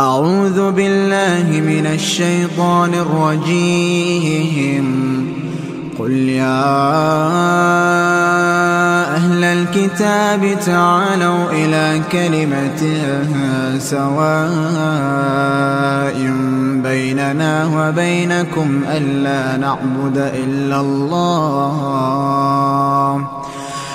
أعوذ بالله من الشيطان الرجيم. قل يا أهل الكتاب تعالوا إلى كلمة سواء بيننا وبينكم ألا نعبد إلا الله.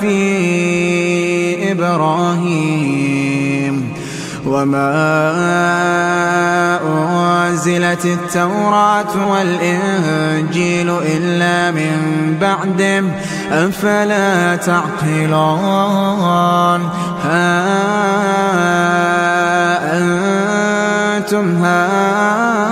في إبراهيم وما أنزلت التوراة والإنجيل إلا من بعده أفلا تعقلون؟ ها أنتم هؤلاء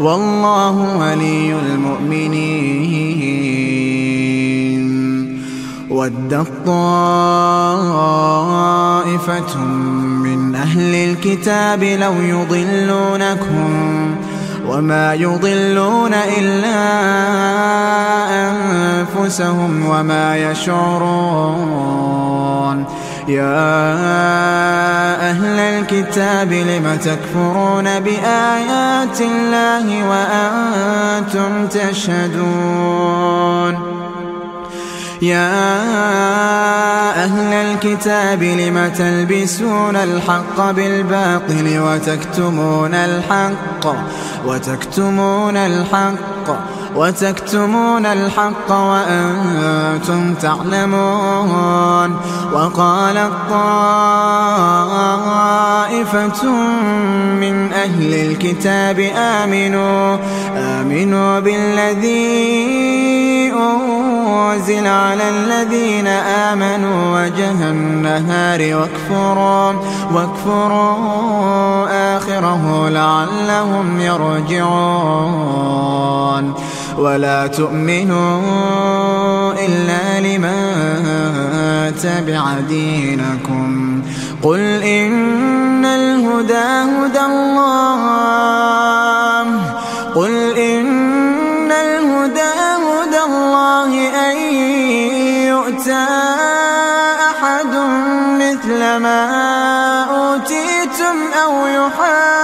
والله ولي المؤمنين. ودت طائفة من أهل الكتاب لو يضلونكم وما يضلون إلا أنفسهم وما يشعرون. يا أهل الكتاب لم تكفرون بآيات الله وأنتم تشهدون؟ يا أهل الكتاب لم تلبسون الحق بالباطل وتكتمون الحق وتكتمون الحق وتكتمون الحق وأنتم تعلمون وقال طائفة من أهل الكتاب آمنوا آمنوا بالذي أنزل على الذين آمنوا وجه النهار واكفروا واكفروا آخره لعلهم يرجعون. ولا تؤمنوا إلا لمن تبع دينكم. قل إن الهدى هدى الله. قل إن الهدى هدى الله أن يؤتى أحد مثل ما أوتيتم أو يحاجوكم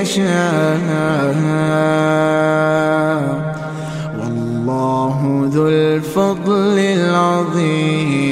يشاء. والله ذو الفضل العظيم.